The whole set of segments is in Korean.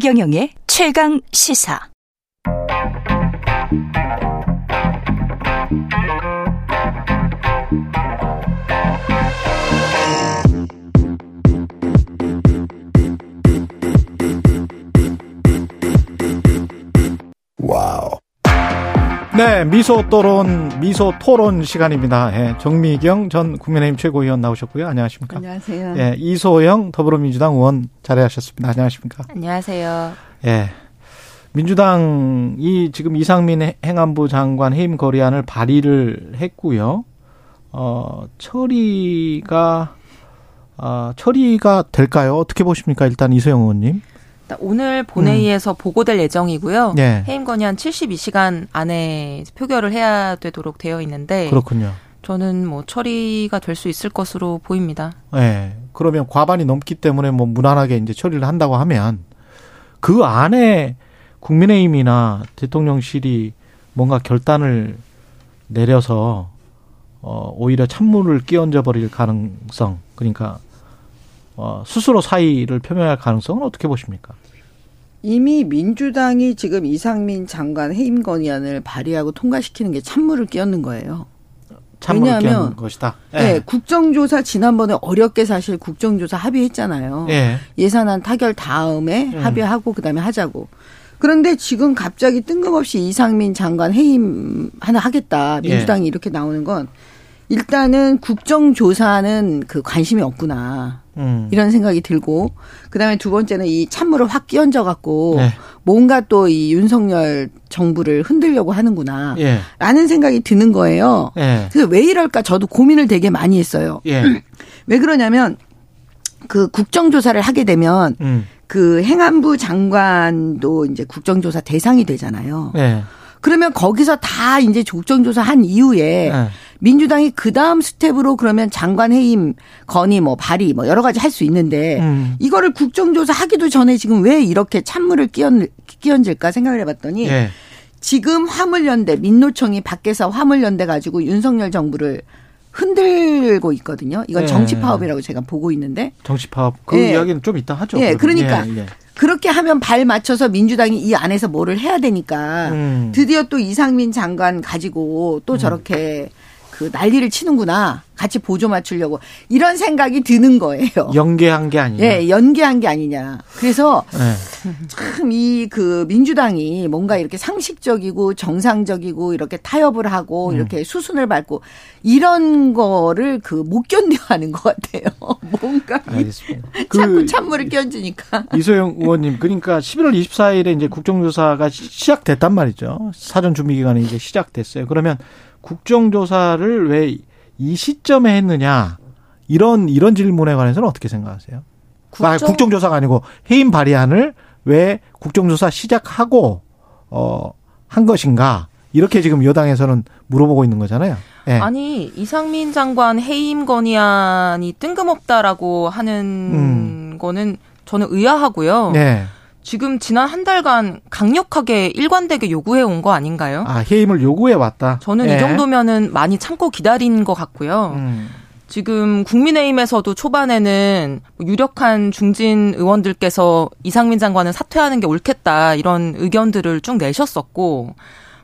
최경영의 최강 시사. wow. 네, 미소 토론, 미소 토론 시간입니다. 예, 정미경 전 국민의힘 최고위원 나오셨고요. 안녕하십니까? 안녕하세요. 예, 이소영 더불어민주당 의원 자리하셨습니다. 안녕하십니까? 안녕하세요. 예. 민주당이 지금 이상민 행안부 장관 해임 거리안을 발의를 했고요. 어, 처리가 어, 처리가 될까요? 어떻게 보십니까? 일단 이소영 의원님. 오늘 본회의에서 음. 보고될 예정이고요. 네. 해임 건의안 72시간 안에 표결을 해야 되도록 되어 있는데 그렇군요. 저는 뭐 처리가 될 수 있을 것으로 보입니다. 네. 그러면 과반이 넘기 때문에 뭐 무난하게 이제 처리를 한다고 하면 그 안에 국민의힘이나 대통령실이 뭔가 결단을 내려서 어 오히려 찬물을 끼얹어 버릴 가능성 그러니까 어, 스스로 사의를 표명할 가능성은 어떻게 보십니까? 이미 민주당이 지금 이상민 장관 해임 건의안을 발의하고 통과시키는 게 찬물을 끼얹는 거예요. 왜냐하면 것이다. 예. 네, 국정조사 지난번에 어렵게 사실 국정조사 합의했잖아요. 예. 산안 타결 다음에 음. 합의하고 그다음에 하자고. 그런데 지금 갑자기 뜬금없이 이상민 장관 해임 하나 하겠다. 민주당이 예. 이렇게 나오는 건 일단은 국정조사는 그 관심이 없구나. 음. 이런 생각이 들고 그다음에 두 번째는 이 찬물을 확 끼얹어 갖고 네. 뭔가 또 이 윤석열 정부를 흔들려고 하는구나. 예. 라는 생각이 드는 거예요. 예. 그래서 왜 이럴까 저도 고민을 되게 많이 했어요. 예. 왜 그러냐면 그 국정조사를 하게 되면 음. 그 행안부 장관도 이제 국정조사 대상이 되잖아요. 예. 그러면 거기서 다 이제 국정조사 한 이후에 예. 민주당이 그 다음 스텝으로 그러면 장관 해임 건의 뭐 발의 뭐 여러 가지 할 수 있는데 음. 이거를 국정조사 하기도 전에 지금 왜 이렇게 찬물을 끼얹, 끼얹을까 생각을 해봤더니 예. 지금 화물연대 민노총이 밖에서 화물연대 가지고 윤석열 정부를 흔들고 있거든요. 이건 예. 정치 파업이라고 제가 보고 있는데. 정치 파업 그 예. 이야기는 좀 이따 하죠. 예, 그러니까. 그렇게 하면 발 맞춰서 민주당이 이 안에서 뭐를 해야 되니까 음. 드디어 또 이상민 장관 가지고 또 저렇게 그 난리를 치는구나. 같이 보조 맞추려고 이런 생각이 드는 거예요. 연계한 게 아니냐. 예, 연계한 게 아니냐. 그래서 네. 참이 그 민주당이 뭔가 이렇게 상식적이고 정상적이고 이렇게 타협을 하고 음. 이렇게 수순을 밟고 이런 거를 그 못 견뎌하는 것 같아요. 뭔가 알겠습니다. 자꾸 그 찬물을 끼얹으니까. 이소영 의원님, 그러니까 11월 24일에 이제 국정조사가 시작됐단 말이죠. 사전 준비 기간이 이제 시작됐어요. 그러면 국정조사를 왜 이 시점에 했느냐 이런 이런 질문에 관해서는 어떻게 생각하세요? 국정... 아, 국정조사가 아니고 해임 발의안을 왜 국정조사 시작하고 어 한 것인가 이렇게 지금 여당에서는 물어보고 있는 거잖아요. 네. 아니 이상민 장관 해임 건의안이 뜬금없다라고 하는 음. 거는 저는 의아하고요. 네. 지금 지난 한 달간 강력하게 일관되게 요구해 온 거 아닌가요? 아, 해임을 요구해 왔다. 저는 네. 이 정도면은 많이 참고 기다린 것 같고요. 음. 지금 국민의힘에서도 초반에는 유력한 중진 의원들께서 이상민 장관은 사퇴하는 게 옳겠다 이런 의견들을 쭉 내셨었고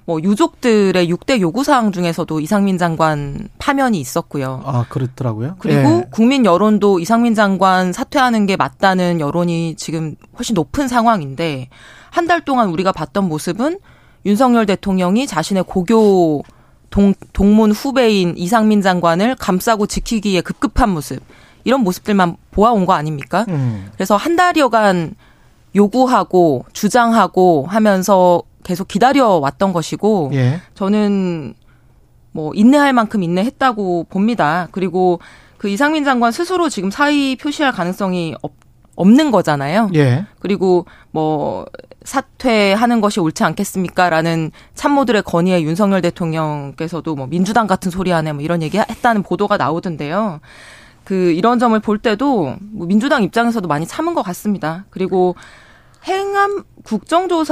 뭐 유족들의 6대 요구사항 중에서도 이상민 장관 파면이 있었고요. 아, 그렇더라고요. 그리고 예. 국민 여론도 이상민 장관 사퇴하는 게 맞다는 여론이 지금 훨씬 높은 상황인데 한 달 동안 우리가 봤던 모습은 윤석열 대통령이 자신의 고교 동, 동문 후배인 이상민 장관을 감싸고 지키기에 급급한 모습 이런 모습들만 보아온 거 아닙니까? 음. 그래서 한 달여간 요구하고 주장하고 하면서 계속 기다려 왔던 것이고 예. 저는 뭐 인내할 만큼 인내했다고 봅니다. 그리고 그 이상민 장관 스스로 지금 사의 표시할 가능성이 없, 없는 거잖아요. 예. 그리고 뭐 사퇴하는 것이 옳지 않겠습니까라는 참모들의 건의에 윤석열 대통령께서도 뭐 민주당 같은 소리 하네 뭐 이런 얘기 했다는 보도가 나오던데요. 그 이런 점을 볼 때도 뭐 민주당 입장에서도 많이 참은 것 같습니다. 그리고 행암 국정조사가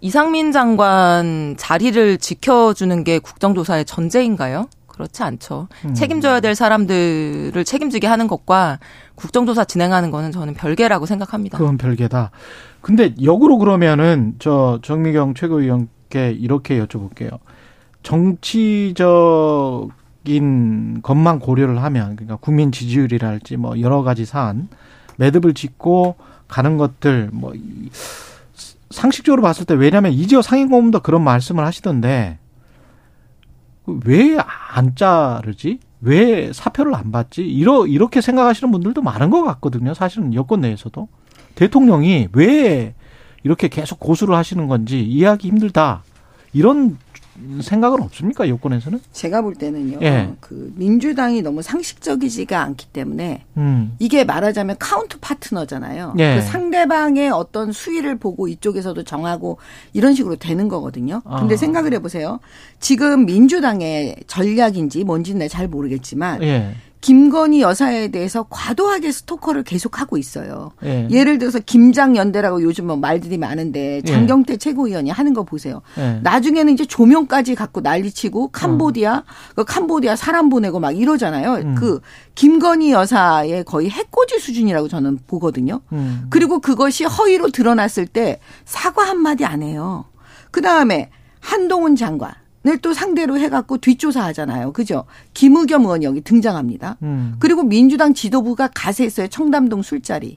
이상민 장관 자리를 지켜주는 게 국정조사의 전제인가요? 그렇지 않죠. 음. 책임져야 될 사람들을 책임지게 하는 것과 국정조사 진행하는 거는 저는 별개라고 생각합니다. 그건 별개다. 근데 역으로 그러면은 저 정미경 최고위원께 이렇게 여쭤볼게요. 정치적인 것만 고려를 하면 그러니까 국민 지지율이랄지 뭐 여러 가지 사안 매듭을 짓고 가는 것들 뭐 이- 상식적으로 봤을 때 왜냐하면 이지호 상임고문도 그런 말씀을 하시던데 왜 안 자르지? 왜 사표를 안 받지? 이러 이렇게 생각하시는 분들도 많은 것 같거든요. 사실은 여권 내에서도 대통령이 왜 이렇게 계속 고수를 하시는 건지 이해하기 힘들다 이런 생각은 없습니까 여권에서는? 제가 볼 때는요. 예. 그 민주당이 너무 상식적이지가 않기 때문에 음, 이게 말하자면 counter partner잖아요. 예. 그 상대방의 어떤 수위를 보고 이쪽에서도 정하고 이런 식으로 되는 거거든요. 근데 아. 생각을 해보세요. 지금 민주당의 전략인지 뭔지는 잘 모르겠지만 예, 김건희 여사에 대해서 과도하게 스토커를 계속하고 있어요. 예, 예를 들어서 김장연대라고 요즘 뭐 말들이 많은데 예. 장경태 최고위원이 하는 거 보세요. 예. 나중에는 이제 조명까지 갖고 난리치고 캄보디아 그 캄보디아 사람 보내고 막 이러잖아요. 음. 그 김건희 여사의 거의 해코지 수준이라고 저는 보거든요. 음, 그리고 그것이 허위로 드러났을 때 사과 한마디 안 해요. 그 다음에 한동훈 장관 을또 상대로 해갖고 뒷조사하잖아요. 그죠? 김의겸 의원이 여기 등장합니다. 음. 그리고 민주당 지도부가 가세했어요. 청담동 술자리.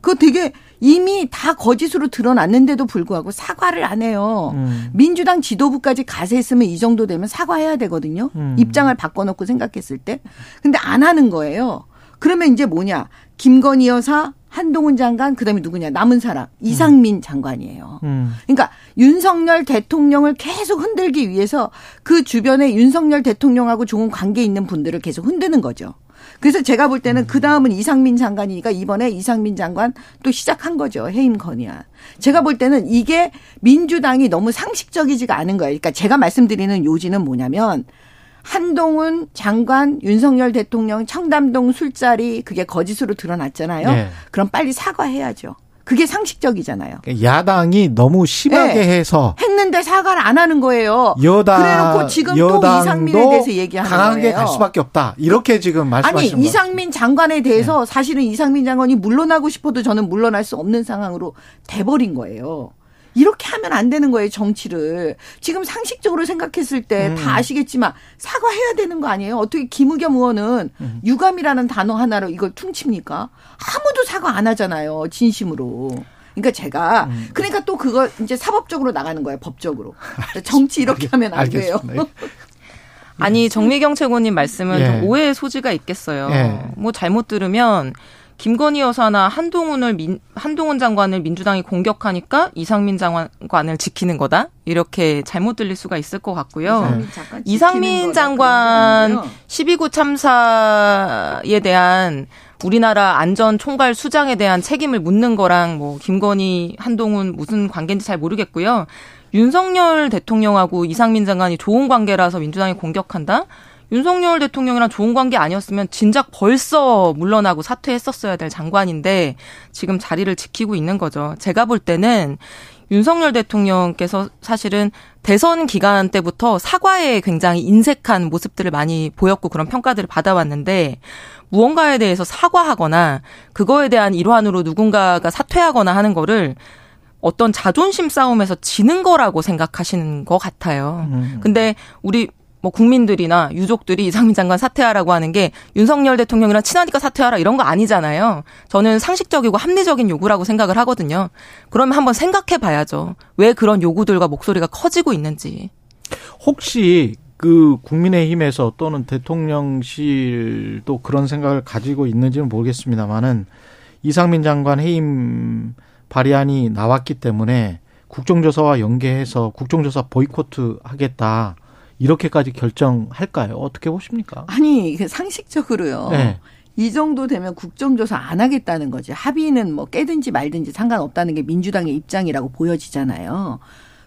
그거 되게 이미 다 거짓으로 드러났는데도 불구하고 사과를 안 해요. 음. 민주당 지도부까지 가세했으면 이 정도 되면 사과해야 되거든요. 음. 입장을 바꿔놓고 생각했을 때. 근데 안 하는 거예요. 그러면 이제 뭐냐. 김건희 여사, 한동훈 장관, 그 다음에 누구냐. 남은 사람. 이상민 장관이에요. 음. 그러니까 윤석열 대통령을 계속 흔들기 위해서 그 주변에 윤석열 대통령하고 좋은 관계 있는 분들을 계속 흔드는 거죠. 그래서 제가 볼 때는 그 다음은 이상민 장관이니까 이번에 이상민 장관 또 시작한 거죠. 해임 건의안. 제가 볼 때는 이게 민주당이 너무 상식적이지가 않은 거예요. 그러니까 제가 말씀드리는 요지는 뭐냐면 한동훈 장관, 윤석열 대통령 청담동 술자리 그게 거짓으로 드러났잖아요. 네. 그럼 빨리 사과해야죠. 그게 상식적이잖아요. 야당이 너무 심하게 네. 해서 했는데 사과를 안 하는 거예요. 여당 그래놓고 지금 또 이상민에 대해서 얘기하는 강하게 거예요. 갈 수밖에 없다. 이렇게 지금 아니 말씀하시는 거예요. 이상민 장관에 대해서 사실은 이상민 장관이 물러나고 싶어도 저는 물러날 수 없는 상황으로 돼버린 거예요. 이렇게 하면 안 되는 거예요 정치를 지금 상식적으로 생각했을 때 음. 다 아시겠지만 사과해야 되는 거 아니에요 어떻게 김의겸 의원은 음. 유감이라는 단어 하나로 이걸 퉁칩니까 아무도 사과 안 하잖아요 진심으로 그러니까 제가 음. 그러니까 또 그거 이제 사법적으로 나가는 거예요 법적으로 정치 이렇게 하면 안 돼요. 아니 정미경 최고님 말씀은 예. 좀 오해의 소지가 있겠어요. 예. 뭐 잘못 들으면 김건희 여사나 한동훈을 민, 한동훈 장관을 민주당이 공격하니까 이상민 장관을 지키는 거다 이렇게 잘못 들릴 수가 있을 것 같고요. 이상민 장관 이상민 지키는 거다 장관 그런 게 아니고요. 12구 참사에 대한 우리나라 안전 총괄 수장에 대한 책임을 묻는 거랑 뭐 김건희, 한동훈 무슨 관계인지 잘 모르겠고요. 윤석열 대통령하고 이상민 장관이 좋은 관계라서 민주당이 공격한다? 윤석열 대통령이랑 좋은 관계 아니었으면 진작 벌써 물러나고 사퇴했었어야 될 장관인데 지금 자리를 지키고 있는 거죠. 제가 볼 때는 윤석열 대통령께서 사실은 대선 기간 때부터 사과에 굉장히 인색한 모습들을 많이 보였고 그런 평가들을 받아왔는데 무언가에 대해서 사과하거나 그거에 대한 일환으로 누군가가 사퇴하거나 하는 거를 어떤 자존심 싸움에서 지는 거라고 생각하시는 것 같아요. 음. 근데 우리 뭐 국민들이나 유족들이 이상민 장관 사퇴하라고 하는 게 윤석열 대통령이랑 친하니까 사퇴하라 이런 거 아니잖아요. 저는 상식적이고 합리적인 요구라고 생각을 하거든요. 그러면 한번 생각해 봐야죠. 왜 그런 요구들과 목소리가 커지고 있는지. 혹시 그 국민의힘에서 또는 대통령실도 그런 생각을 가지고 있는지는 모르겠습니다만은 이상민 장관 해임 발의안이 나왔기 때문에 국정조사와 연계해서 국정조사 보이코트 하겠다 이렇게까지 결정할까요? 어떻게 보십니까? 아니 그 상식적으로요. 네. 이 정도 되면 국정조사 안 하겠다는 거지. 합의는 뭐 깨든지 말든지 상관없다는 게 민주당의 입장이라고 보여지잖아요.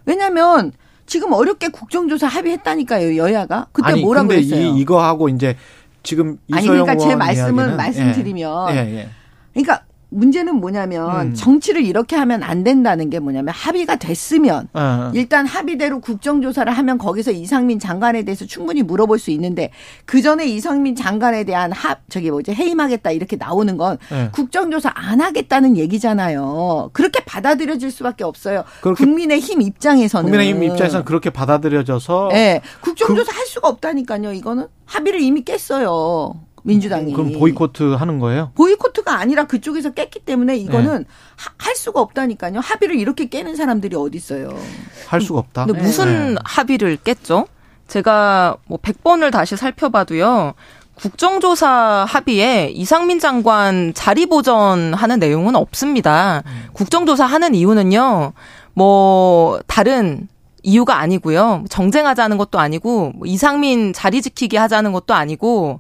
왜냐하면 지금 어렵게 국정조사 합의했다니까요 여야가 그때 아니 뭐라고 근데 했어요? 이, 이거 하고 이제 지금 아니 이소영 그러니까 제 말씀은 이야기는 말씀드리면 예, 예, 예. 그러니까 문제는 뭐냐면 음. 정치를 이렇게 하면 안 된다는 게 뭐냐면 합의가 됐으면 어. 일단 합의대로 국정조사를 하면 거기서 이상민 장관에 대해서 충분히 물어볼 수 있는데 그 전에 이상민 장관에 대한 합 저기 뭐지 해임하겠다 이렇게 나오는 건 네. 국정조사 안 하겠다는 얘기잖아요. 그렇게 받아들여질 수밖에 없어요. 국민의힘 입장에서는 국민의힘 입장에서는 그렇게 받아들여져서 네, 국정조사 할 수가 없다니까요. 이거는 합의를 이미 깼어요. 민주당이. 그럼 보이코트 하는 거예요? 보이코트가 아니라 그쪽에서 깼기 때문에 이거는 하- 할 수가 없다니까요. 합의를 이렇게 깨는 사람들이 어디 있어요. 할 수가 없다. 근데 무슨 네. 합의를 깼죠? 제가 뭐 100번을 다시 살펴봐도요. 국정조사 합의에 이상민 장관 자리 보전하는 내용은 없습니다. 국정조사 하는 이유는요. 뭐 다른 이유가 아니고요. 정쟁하자는 것도 아니고 뭐 이상민 자리 지키기 하자는 것도 아니고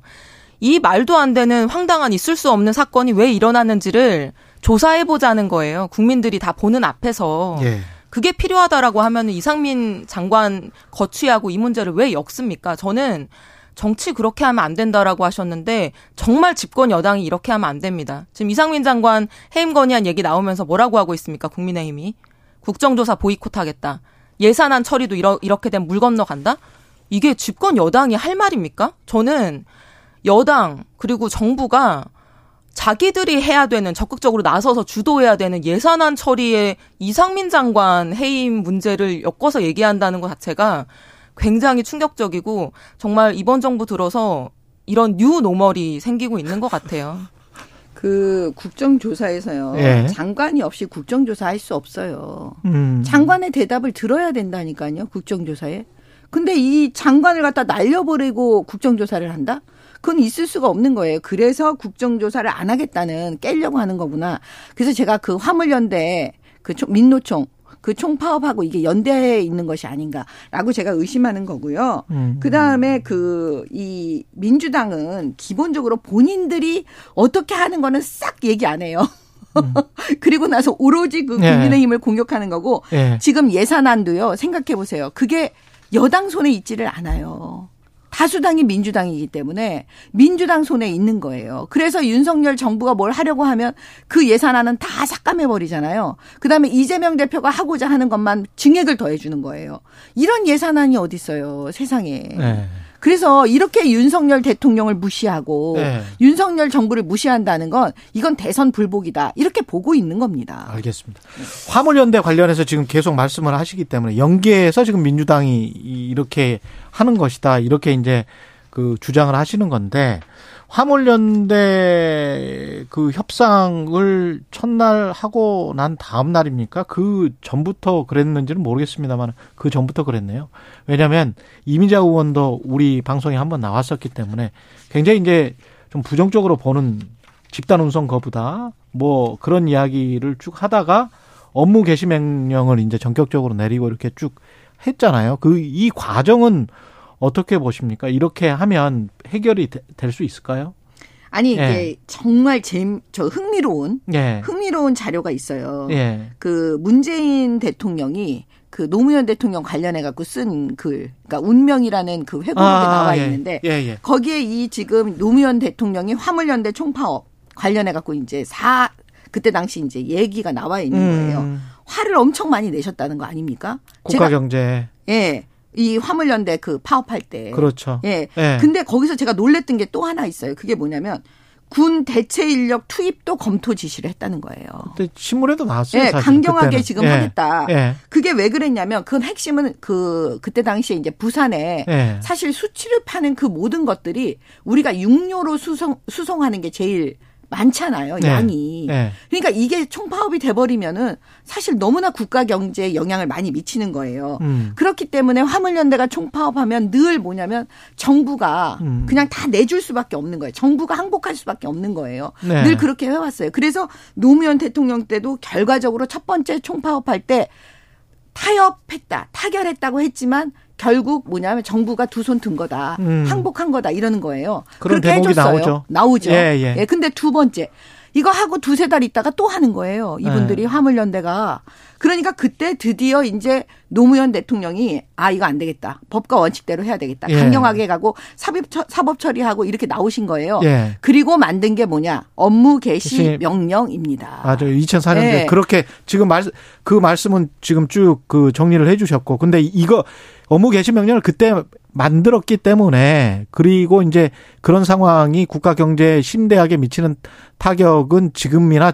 이 말도 안 되는 황당한 있을 수 없는 사건이 왜 일어났는지를 조사해 보자는 거예요. 국민들이 다 보는 앞에서. 예. 그게 필요하다라고 하면 이상민 장관 거취하고 이 문제를 왜 엮습니까? 저는 정치 그렇게 하면 안 된다라고 하셨는데 정말 집권 여당이 이렇게 하면 안 됩니다. 지금 이상민 장관 해임 건의안 얘기 나오면서 뭐라고 하고 있습니까? 국민의힘이 국정조사 보이콧하겠다. 예산안 처리도 이러, 이렇게 되면 물 건너간다? 이게 집권 여당이 할 말입니까? 저는 여당 그리고 정부가 자기들이 해야 되는 적극적으로 나서서 주도해야 되는 예산안 처리에 이상민 장관 해임 문제를 엮어서 얘기한다는 것 자체가 굉장히 충격적이고 정말 이번 정부 들어서 이런 new normal이 생기고 있는 것 같아요. 그 국정조사에서요. 예. 장관이 없이 국정조사 할 수 없어요. 음. 장관의 대답을 들어야 된다니까요. 국정조사에. 근데 이 장관을 갖다 날려버리고 국정조사를 한다? 그건 있을 수가 없는 거예요. 그래서 국정조사를 안 하겠다는 깨려고 하는 거구나. 그래서 제가 그 화물연대 그 총- 민노총 그 총파업하고 이게 연대해 있는 것이 아닌가라고 제가 의심하는 거고요. 음. 그 다음에 그, 이, 민주당은 기본적으로 본인들이 어떻게 하는 거는 싹 얘기 안 해요. 그리고 나서 오로지 그 음. 네. 국민의힘을 공격하는 거고, 예. 지금 예산안도요, 생각해 보세요. 그게 여당 손에 있지를 않아요. 다수당이 민주당이기 때문에 민주당 손에 있는 거예요. 그래서 윤석열 정부가 뭘 하려고 하면 그 예산안은 다 삭감해 버리잖아요. 그다음에 이재명 대표가 하고자 하는 것만 증액을 더해 주는 거예요. 이런 예산안이 어디 있어요, 세상에. 예. 그래서 이렇게 윤석열 대통령을 무시하고 네. 윤석열 정부를 무시한다는 건 이건 대선 불복이다. 이렇게 보고 있는 겁니다. 알겠습니다. 화물연대 관련해서 지금 계속 말씀을 하시기 때문에 연계해서 지금 민주당이 이- 이렇게 하는 것이다. 이렇게 이제 그 주장을 하시는 건데 화물연대 그 협상을 첫날 하고 난 다음 날입니까? 그 전부터 그랬는지는 모르겠습니다만 그 전부터 그랬네요. 왜냐하면 이미자 의원도 우리 방송에 한번 나왔었기 때문에 굉장히 이제 좀 부정적으로 보는 집단 운송 거부다. 뭐 그런 이야기를 쭉 하다가 업무 개시 명령을 이제 전격적으로 내리고 이렇게 쭉 했잖아요. 그 이 과정은 어떻게 보십니까? 이렇게 하면 해결이 될 수 있을까요? 아니 이게 예. 정말 재, 저 흥미로운 예. 흥미로운 자료가 있어요. 예. 그 문재인 대통령이 그 노무현 대통령 관련해 갖고 쓴 글, 그러니까 운명이라는 그 회고록에 나와 예. 있는데 예, 예. 거기에 이 지금 노무현 대통령이 화물연대 총파업 관련해 갖고 이제 사 그때 당시 이제 얘기가 나와 있는 거예요. 음, 화를 엄청 많이 내셨다는 거 아닙니까? 국가 경제. 예. 이 화물연대 그 파업할 때. 그렇죠. 예. 예. 근데 거기서 제가 놀랬던 게 또 하나 있어요. 그게 뭐냐면 군 대체 인력 투입도 검토 지시를 했다는 거예요. 그때 신문에도 나왔어요. 예, 강경하게 그때는. 지금 예. 하겠다. 예. 그게 왜 그랬냐면 그 핵심은 그 그때 당시에 이제 부산에 예. 사실 수치를 파는 그 모든 것들이 우리가 육료로 수송 수송하는 게 제일 많잖아요. 네. 양이. 예. 그러니까 이게 총파업이 돼 버리면은 사실 너무나 국가 경제에 영향을 많이 미치는 거예요. 음. 그렇기 때문에 화물연대가 총파업하면 늘 뭐냐면 정부가 음. 그냥 다 내줄 수밖에 없는 거예요. 정부가 항복할 수밖에 없는 거예요. 네. 늘 그렇게 해왔어요. 그래서 노무현 대통령 때도 결과적으로 첫 번째 총파업할 때 타협했다, 타결했다고 했지만 결국 뭐냐면 정부가 두 손 든 거다, 음. 항복한 거다 이러는 거예요. 그렇게 해줬어요. 나오죠. 나오죠. 예, 예. 근데 두 번째 이거 하고 두세 달 있다가 또 하는 거예요. 이분들이 네. 화물연대가. 그러니까 그때 드디어 이제 노무현 대통령이 아 이거 안 되겠다. 법과 원칙대로 해야 되겠다. 예. 강경하게 가고 사법 처- 사법 처리하고 이렇게 나오신 거예요. 예. 그리고 만든 게 뭐냐? 업무 개시 명령입니다. 맞아요. 2004년도에 네. 그렇게 지금 말 그 말씀은 지금 쭉 그 정리를 해 주셨고, 근데 이거 업무 개시 명령을 그때 만들었기 때문에 그리고 이제 그런 상황이 국가 경제에 심대하게 미치는 타격은 지금이나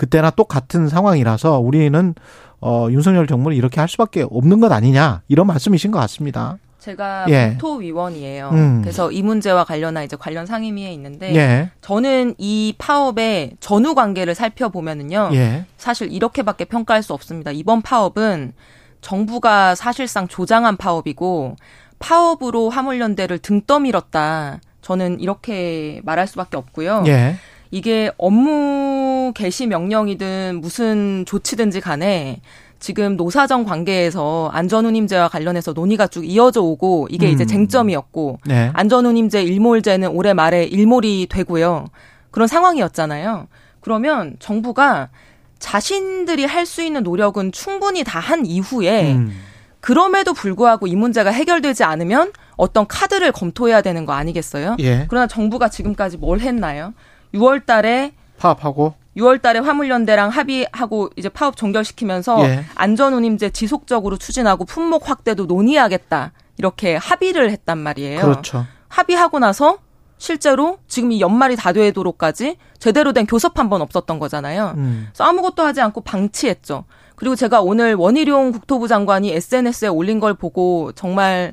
그때나 똑같은 상황이라서 우리는 어 윤석열 정부는 이렇게 할 수밖에 없는 것 아니냐 이런 말씀이신 것 같습니다. 제가 예. 국토위원이에요. 음. 그래서 이 문제와 관련한 이제 관련 상임위에 있는데 예, 저는 이 파업의 전후 관계를 살펴보면은요. 예, 사실 이렇게밖에 평가할 수 없습니다. 이번 파업은 정부가 사실상 조장한 파업이고 파업으로 화물연대를 등 떠밀었다. 저는 이렇게 말할 수밖에 없고요. 예, 이게 업무 개시 명령이든 무슨 조치든지 간에 지금 노사정 관계에서 안전운임제와 관련해서 논의가 쭉 이어져 오고 이게 이제 음. 쟁점이었고 네, 안전운임제 일몰제는 올해 말에 일몰이 되고요. 그런 상황이었잖아요. 그러면 정부가 자신들이 할 수 있는 노력은 충분히 다 한 이후에 음, 그럼에도 불구하고 이 문제가 해결되지 않으면 어떤 카드를 검토해야 되는 거 아니겠어요? 예, 그러나 정부가 지금까지 뭘 했나요? 6월 달에 파업하고 6월 달에 화물연대랑 합의하고 이제 파업 종결시키면서 예. 안전운임제 지속적으로 추진하고 품목 확대도 논의하겠다. 이렇게 합의를 했단 말이에요. 그렇죠. 합의하고 나서 실제로 지금 이 연말이 다 되도록까지 제대로 된 교섭 한 번 없었던 거잖아요. 음. 그래서 아무것도 하지 않고 방치했죠. 그리고 제가 오늘 원희룡 국토부 장관이 SNS에 올린 걸 보고 정말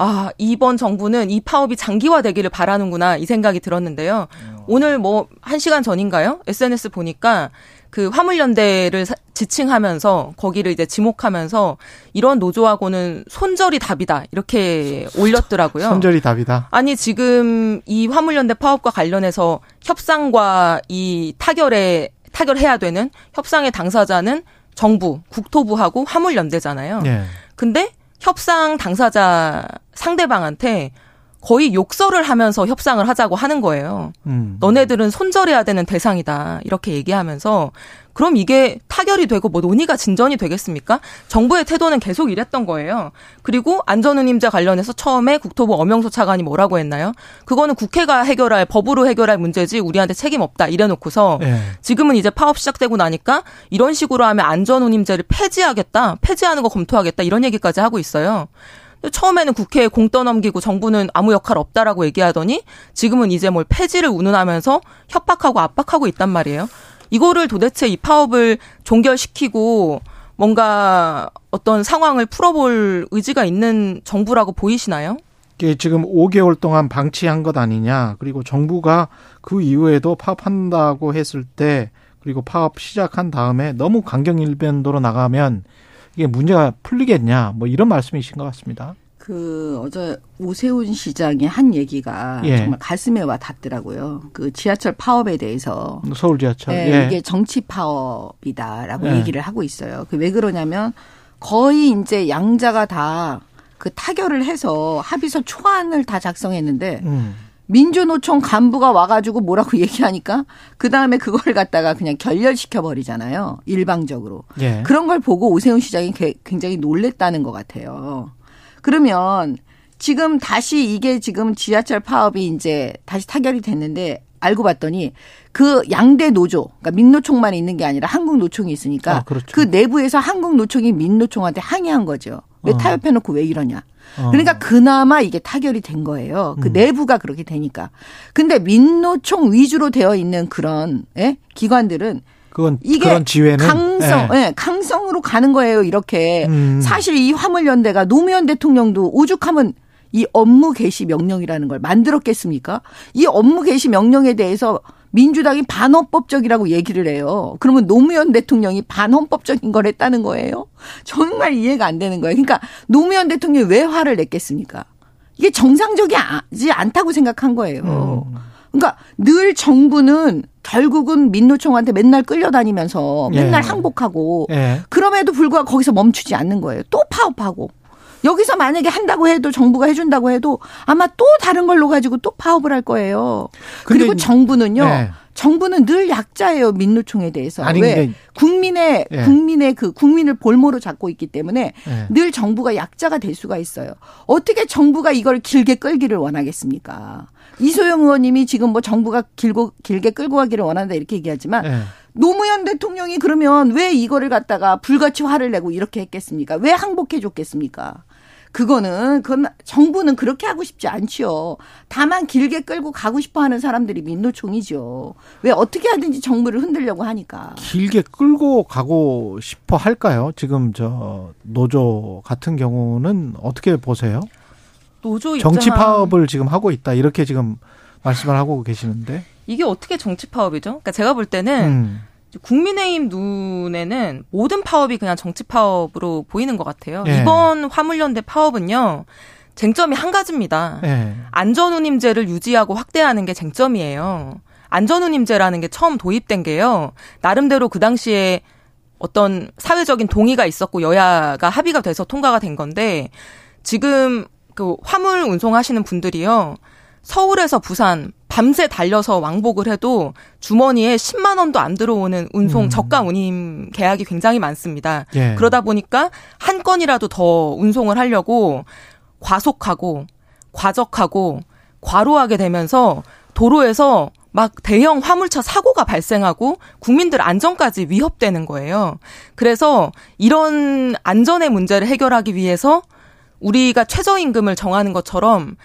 아, 이번 정부는 이 파업이 장기화되기를 바라는구나 이 생각이 들었는데요. 오늘 뭐 한 시간 전인가요? SNS 보니까 그 화물연대를 사- 지칭하면서 거기를 이제 지목하면서 이런 노조하고는 손절이 답이다 이렇게 올렸더라고요. 손절이 답이다. 아니 지금 이 화물연대 파업과 관련해서 협상과 이 타결에 타결해야 되는 협상의 당사자는 정부, 국토부하고 화물연대잖아요. 예. 근데 협상 당사자 상대방한테 거의 욕설을 하면서 협상을 하자고 하는 거예요. 음. 너네들은 손절해야 되는 대상이다. 이렇게 얘기하면서 그럼 이게 타결이 되고 뭐 논의가 진전이 되겠습니까? 정부의 태도는 계속 이랬던 거예요. 그리고 안전운임제 관련해서 처음에 국토부 엄영수 차관이 뭐라고 했나요? 그거는 국회가 해결할 법으로 해결할 문제지 우리한테 책임 없다 이래놓고서 예. 지금은 이제 파업 시작되고 나니까 이런 식으로 하면 안전운임제를 폐지하겠다, 폐지하는 거 검토하겠다 이런 얘기까지 하고 있어요. 처음에는 국회에 공 떠넘기고 정부는 아무 역할 없다라고 얘기하더니 지금은 이제 뭘 폐지를 운운하면서 협박하고 압박하고 있단 말이에요. 이거를 도대체 이 파업을 종결시키고 뭔가 어떤 상황을 풀어볼 의지가 있는 정부라고 보이시나요? 이게 지금 5개월 동안 방치한 것 아니냐. 그리고 정부가 그 이후에도 파업한다고 했을 때 그리고 파업 시작한 다음에 너무 강경 일변도로 나가면 이게 문제가 풀리겠냐. 뭐 이런 말씀이신 것 같습니다. 그 어제 오세훈 시장이 한 얘기가 예. 정말 가슴에 와 닿더라고요. 그 지하철 파업에 대해서 서울 지하철. 예, 예. 이게 정치 파업이다라고 예. 얘기를 하고 있어요. 그 왜 그러냐면 거의 이제 양자가 다 그 타결을 해서 합의서 초안을 다 작성했는데 음. 민주노총 간부가 와가지고 뭐라고 얘기하니까 그 다음에 그걸 갖다가 그냥 결렬시켜 버리잖아요. 일방적으로. 예. 그런 걸 보고 오세훈 시장이 게- 굉장히 놀랬다는 것 같아요. 그러면 지금 다시 이게 지금 지하철 파업이 이제 다시 타결이 됐는데 알고 봤더니 그 양대 노조, 그러니까 민노총만 있는 게 아니라 한국 노총이 있으니까 아, 그렇죠. 그 내부에서 한국 노총이 민노총한테 항의한 거죠. 왜 어. 타협해놓고 왜 이러냐. 어. 그러니까 그나마 이게 타결이 된 거예요. 그 음. 내부가 그렇게 되니까. 근데 민노총 위주로 되어 있는 그런 예? 기관들은 그건 이게 지회는 강성, 예. 예, 강성으로 가는 거예요. 이렇게 음. 사실 이 화물연대가 노무현 대통령도 오죽하면 이 업무 개시 명령이라는 걸 만들었겠습니까? 이 업무 개시 명령에 대해서 민주당이 반헌법적이라고 얘기를 해요. 그러면 노무현 대통령이 반헌법적인 걸 했다는 거예요? 정말 이해가 안 되는 거예요. 그러니까 노무현 대통령이 왜 화를 냈겠습니까? 이게 정상적이지 않다고 생각한 거예요. 음. 그러니까 늘 정부는 결국은 민노총한테 맨날 끌려다니면서 맨날 예. 항복하고 예. 그럼에도 불구하고 거기서 멈추지 않는 거예요. 또 파업하고. 여기서 만약에 한다고 해도 정부가 해준다고 해도 아마 또 다른 걸로 가지고 또 파업을 할 거예요. 그리고 정부는요. 네. 정부는 늘 약자예요 민노총에 대해서 아니, 왜 국민의 예. 국민의 그 국민을 볼모로 잡고 있기 때문에 예. 늘 정부가 약자가 될 수가 있어요. 어떻게 정부가 이걸 길게 끌기를 원하겠습니까? 이소영 의원님이 지금 뭐 정부가 길고 길게 끌고 가기를 원한다 이렇게 얘기하지만 예. 노무현 대통령이 그러면 왜 이거를 갖다가 불같이 화를 내고 이렇게 했겠습니까? 왜 항복해 줬겠습니까? 그거는 그건 정부는 그렇게 하고 싶지 않지요. 다만 길게 끌고 가고 싶어 하는 사람들이 민노총이죠. 왜 어떻게 하든지 정부를 흔들려고 하니까. 길게 끌고 가고 싶어 할까요? 지금 저 노조 같은 경우는 어떻게 보세요? 노조 정치 파업을 지금 하고 있다 이렇게 지금 말씀을 하고 계시는데. 이게 어떻게 정치 파업이죠? 그러니까 제가 볼 때는 음. 국민의힘 눈에는 모든 파업이 그냥 정치 파업으로 보이는 것 같아요. 예. 이번 화물연대 파업은요. 쟁점이 한 가지입니다. 예. 안전운임제를 유지하고 확대하는 게 쟁점이에요. 안전운임제라는 게 처음 도입된 게요. 나름대로 그 당시에 어떤 사회적인 동의가 있었고 여야가 합의가 돼서 통과가 된 건데 지금 그 화물 운송하시는 분들이요. 서울에서 부산 밤새 달려서 왕복을 해도 주머니에 10만 원도 안 들어오는 운송 음. 저가 운임 계약이 굉장히 많습니다. 예. 그러다 보니까 한 건이라도 더 운송을 하려고 과속하고 과적하고 과로하게 되면서 도로에서 막 대형 화물차 사고가 발생하고 국민들 안전까지 위협되는 거예요. 그래서 이런 안전의 문제를 해결하기 위해서 우리가 최저임금을 정하는 것처럼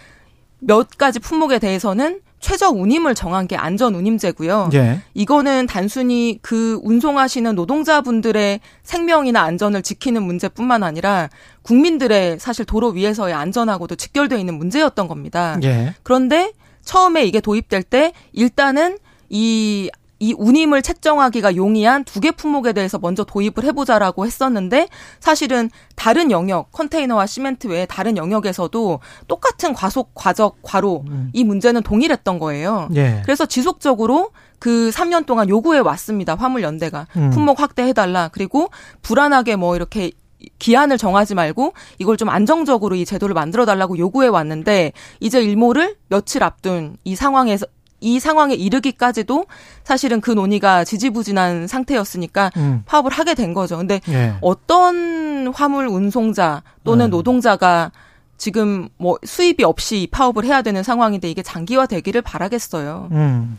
몇 가지 품목에 대해서는 최저 운임을 정한 게 안전 운임제고요. 예. 이거는 단순히 그 운송하시는 노동자분들의 생명이나 안전을 지키는 문제뿐만 아니라 국민들의 사실 도로 위에서의 안전하고도 직결되어 있는 문제였던 겁니다. 예. 그런데 처음에 이게 도입될 때 일단은 이, 이 운임을 책정하기가 용이한 두 개 품목에 대해서 먼저 도입을 해보자라고 했었는데 사실은 다른 영역, 컨테이너와 시멘트 외에 다른 영역에서도 똑같은 과속, 과적, 과로 이 문제는 동일했던 거예요. 예. 그래서 지속적으로 그 3년 동안 요구해 왔습니다. 화물연대가. 음. 품목 확대해달라. 그리고 불안하게 뭐 이렇게 기한을 정하지 말고 이걸 좀 안정적으로 이 제도를 만들어 달라고 요구해 왔는데 이제 일모를 며칠 앞둔 이 상황에서 이 상황에 이르기까지도 사실은 그 논의가 지지부진한 상태였으니까 음. 파업을 하게 된 거죠. 근데 예. 어떤 화물 운송자 또는 네. 노동자가 지금 뭐 수입이 없이 파업을 해야 되는 상황인데 이게 장기화 되기를 바라겠어요. 음.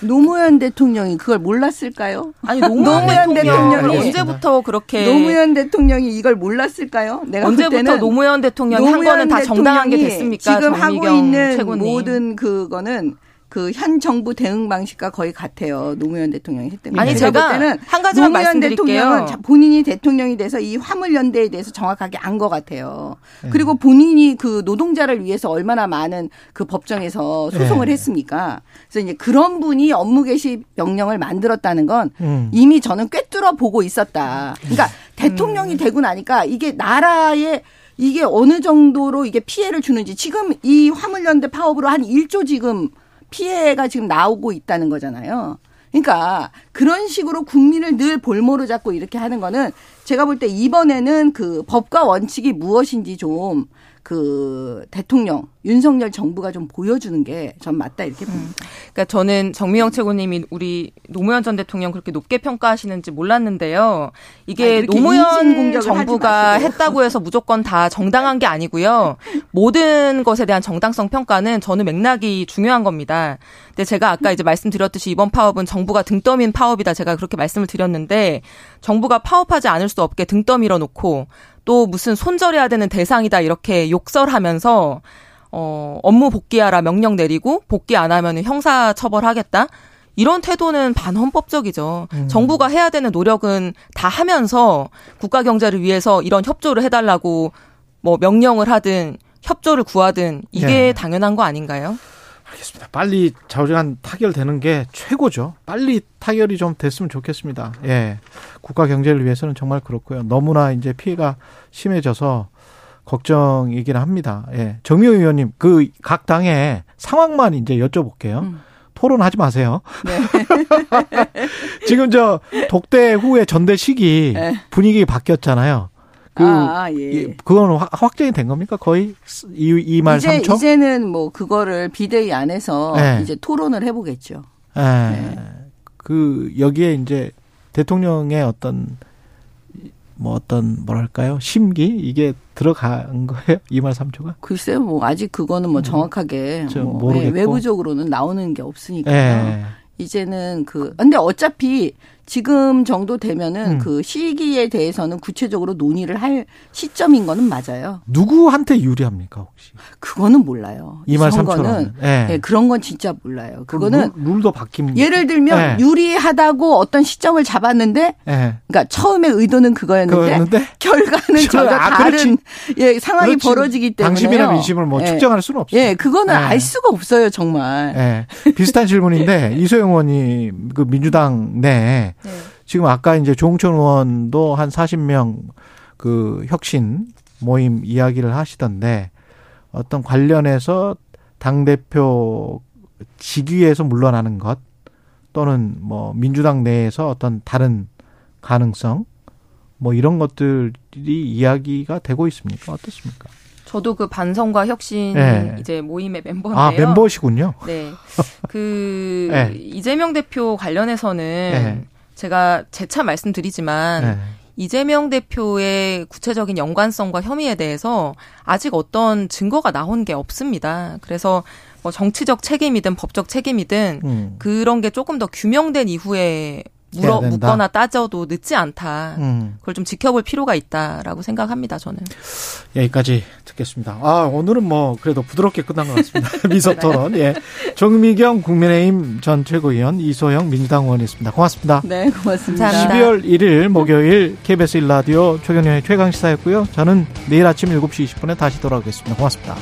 노무현 대통령이 그걸 몰랐을까요? 아니 노무현, 노무현 대통령이 대통령이 언제부터 그렇게 노무현 대통령이 이걸 몰랐을까요? 내가 볼 언제부터 노무현 대통령이 한 거는 다 정당한 게 됐습니까? 지금 하고 있는 최고님. 모든 그거는 그 현 정부 대응 방식과 거의 같아요. 노무현 대통령이 했던 게. 아니, 제가 제가 볼 때는 한 가지만 노무현 말씀드릴게요. 대통령은 자- 본인이 대통령이 돼서 이 화물 연대에 대해서 정확하게 안 것 같아요. 네. 그리고 본인이 그 노동자를 위해서 얼마나 많은 그 법정에서 소송을 네. 했습니까? 그래서 이제 그런 분이 업무 개시 명령을 만들었다는 건 음. 이미 저는 꿰뚫어 보고 있었다. 그러니까 음. 대통령이 되고 나니까 이게 나라에 이게 어느 정도로 이게 피해를 주는지 지금 이 화물연대 파업으로 한 1조 지금 피해가 지금 나오고 있다는 거잖아요. 그러니까 그런 식으로 국민을 늘 볼모로 잡고 이렇게 하는 거는 제가 볼 때 이번에는 그 법과 원칙이 무엇인지 좀 그 대통령 윤석열 정부가 좀 보여주는 게 전 맞다 이렇게 봅니다. 그러니까 저는 정미영 최고님이 우리 노무현 전 대통령 그렇게 높게 평가하시는지 몰랐는데요. 아니, 이게 그렇게 노무현 정부가. 했다고 해서 무조건 다 정당한 게 아니고요. 모든 것에 대한 정당성 평가는 저는 맥락이 중요한 겁니다. 근데 제가 아까 이제 말씀드렸듯이 이번 파업은 정부가 등 떠민 파업이다. 제가 그렇게 말씀을 드렸는데 정부가 파업하지 않을 수 없게 등 떠밀어 놓고 또 무슨 손절해야 되는 대상이다 이렇게 욕설하면서 어, 업무 복귀하라 명령 내리고 복귀 안 하면 형사 처벌하겠다. 이런 태도는 반헌법적이죠. 정부가 해야 되는 노력은 다 하면서 국가 경제를 위해서 이런 협조를 해달라고 뭐 명령을 하든 협조를 구하든 이게 네. 당연한 거 아닌가요? 알겠습니다. 빨리 좌우지간 타결되는 게 최고죠. 빨리 타결이 좀 됐으면 좋겠습니다. 예. 국가 경제를 위해서는 정말 그렇고요. 너무나 이제 피해가 심해져서 걱정이긴 합니다. 예. 정미호 의원님, 그 각 당의 상황만 이제 여쭤볼게요. 음. 토론하지 마세요. 네. 지금 저 독대 후에 전대 시기 네. 분위기 바뀌었잖아요. 그 아, 예. 이- 그건 확- 확정이 된 겁니까? 거의 이말 이제 삼초. 이제는 뭐 그거를 비대위 안에서 네. 이제 토론을 해보겠죠. 예. 네. 그 여기에 이제 대통령의 어떤 뭐 어떤 뭐랄까요 심기 이게 들어간 거예요 이말 삼초가 글쎄요, 뭐 아직 그거는 뭐 정확하게 음. 저뭐 모르겠고. 예, 외부적으로는 나오는 게 없으니까. 예. 이제는 그 근데 어차피 지금 정도 되면은 음. 그 시기에 대해서는 구체적으로 논의를 할 시점인 거는 맞아요. 누구한테 유리합니까 혹시 그거는 몰라요. 이말 선거는 예. 예, 그런 건 진짜 몰라요. 그거는 룰, 도 바뀝니다 예를 들면 예. 유리하다고 어떤 시점을 잡았는데 예. 그러니까 처음에 의도는 그거였는데 그거였는데 결과는 저- 전혀 아, 다른 예, 상황이 그렇지. 벌어지기 때문에 당심이나 민심을 뭐 예. 측정할 수는 없어요. 예, 그거는 예. 알 수가 없어요, 정말. 예. 비슷한 질문인데 이소영 의원이 그 민주당 내 네. 지금 아까 이제 조홍천 의원도 한 40명 그 혁신 모임 이야기를 하시던데 어떤 관련해서 당 대표 직위에서 물러나는 것 또는 뭐 민주당 내에서 어떤 다른 가능성 뭐 이런 것들이 이야기가 되고 있습니까? 어떻습니까? 저도 그 반성과 혁신 네. 이제 모임의 멤버인데요. 아 멤버시군요. 네. 그 네. 이재명 대표 관련해서는 네. 제가 재차 말씀드리지만 네. 이재명 대표의 구체적인 연관성과 혐의에 대해서 아직 어떤 증거가 나온 게 없습니다. 그래서 뭐 정치적 책임이든 법적 책임이든 음. 그런 게 조금 더 규명된 이후에 물어. 묻거나 따져도 늦지 않다. 음. 그걸 좀 지켜볼 필요가 있다라고 생각합니다. 저는. 여기까지 듣겠습니다. 아, 오늘은 뭐, 그래도 부드럽게 끝난 것 같습니다. 미소 토론. 예. 정미경 국민의힘 전 최고위원, 이소영 민주당 의원이었습니다. 고맙습니다. 네, 고맙습니다. 감사합니다. 12월 1일 목요일 KBS 1 라디오 최경영의 최강 시사였고요. 저는 내일 아침 7시 20분에 다시 돌아오겠습니다. 고맙습니다.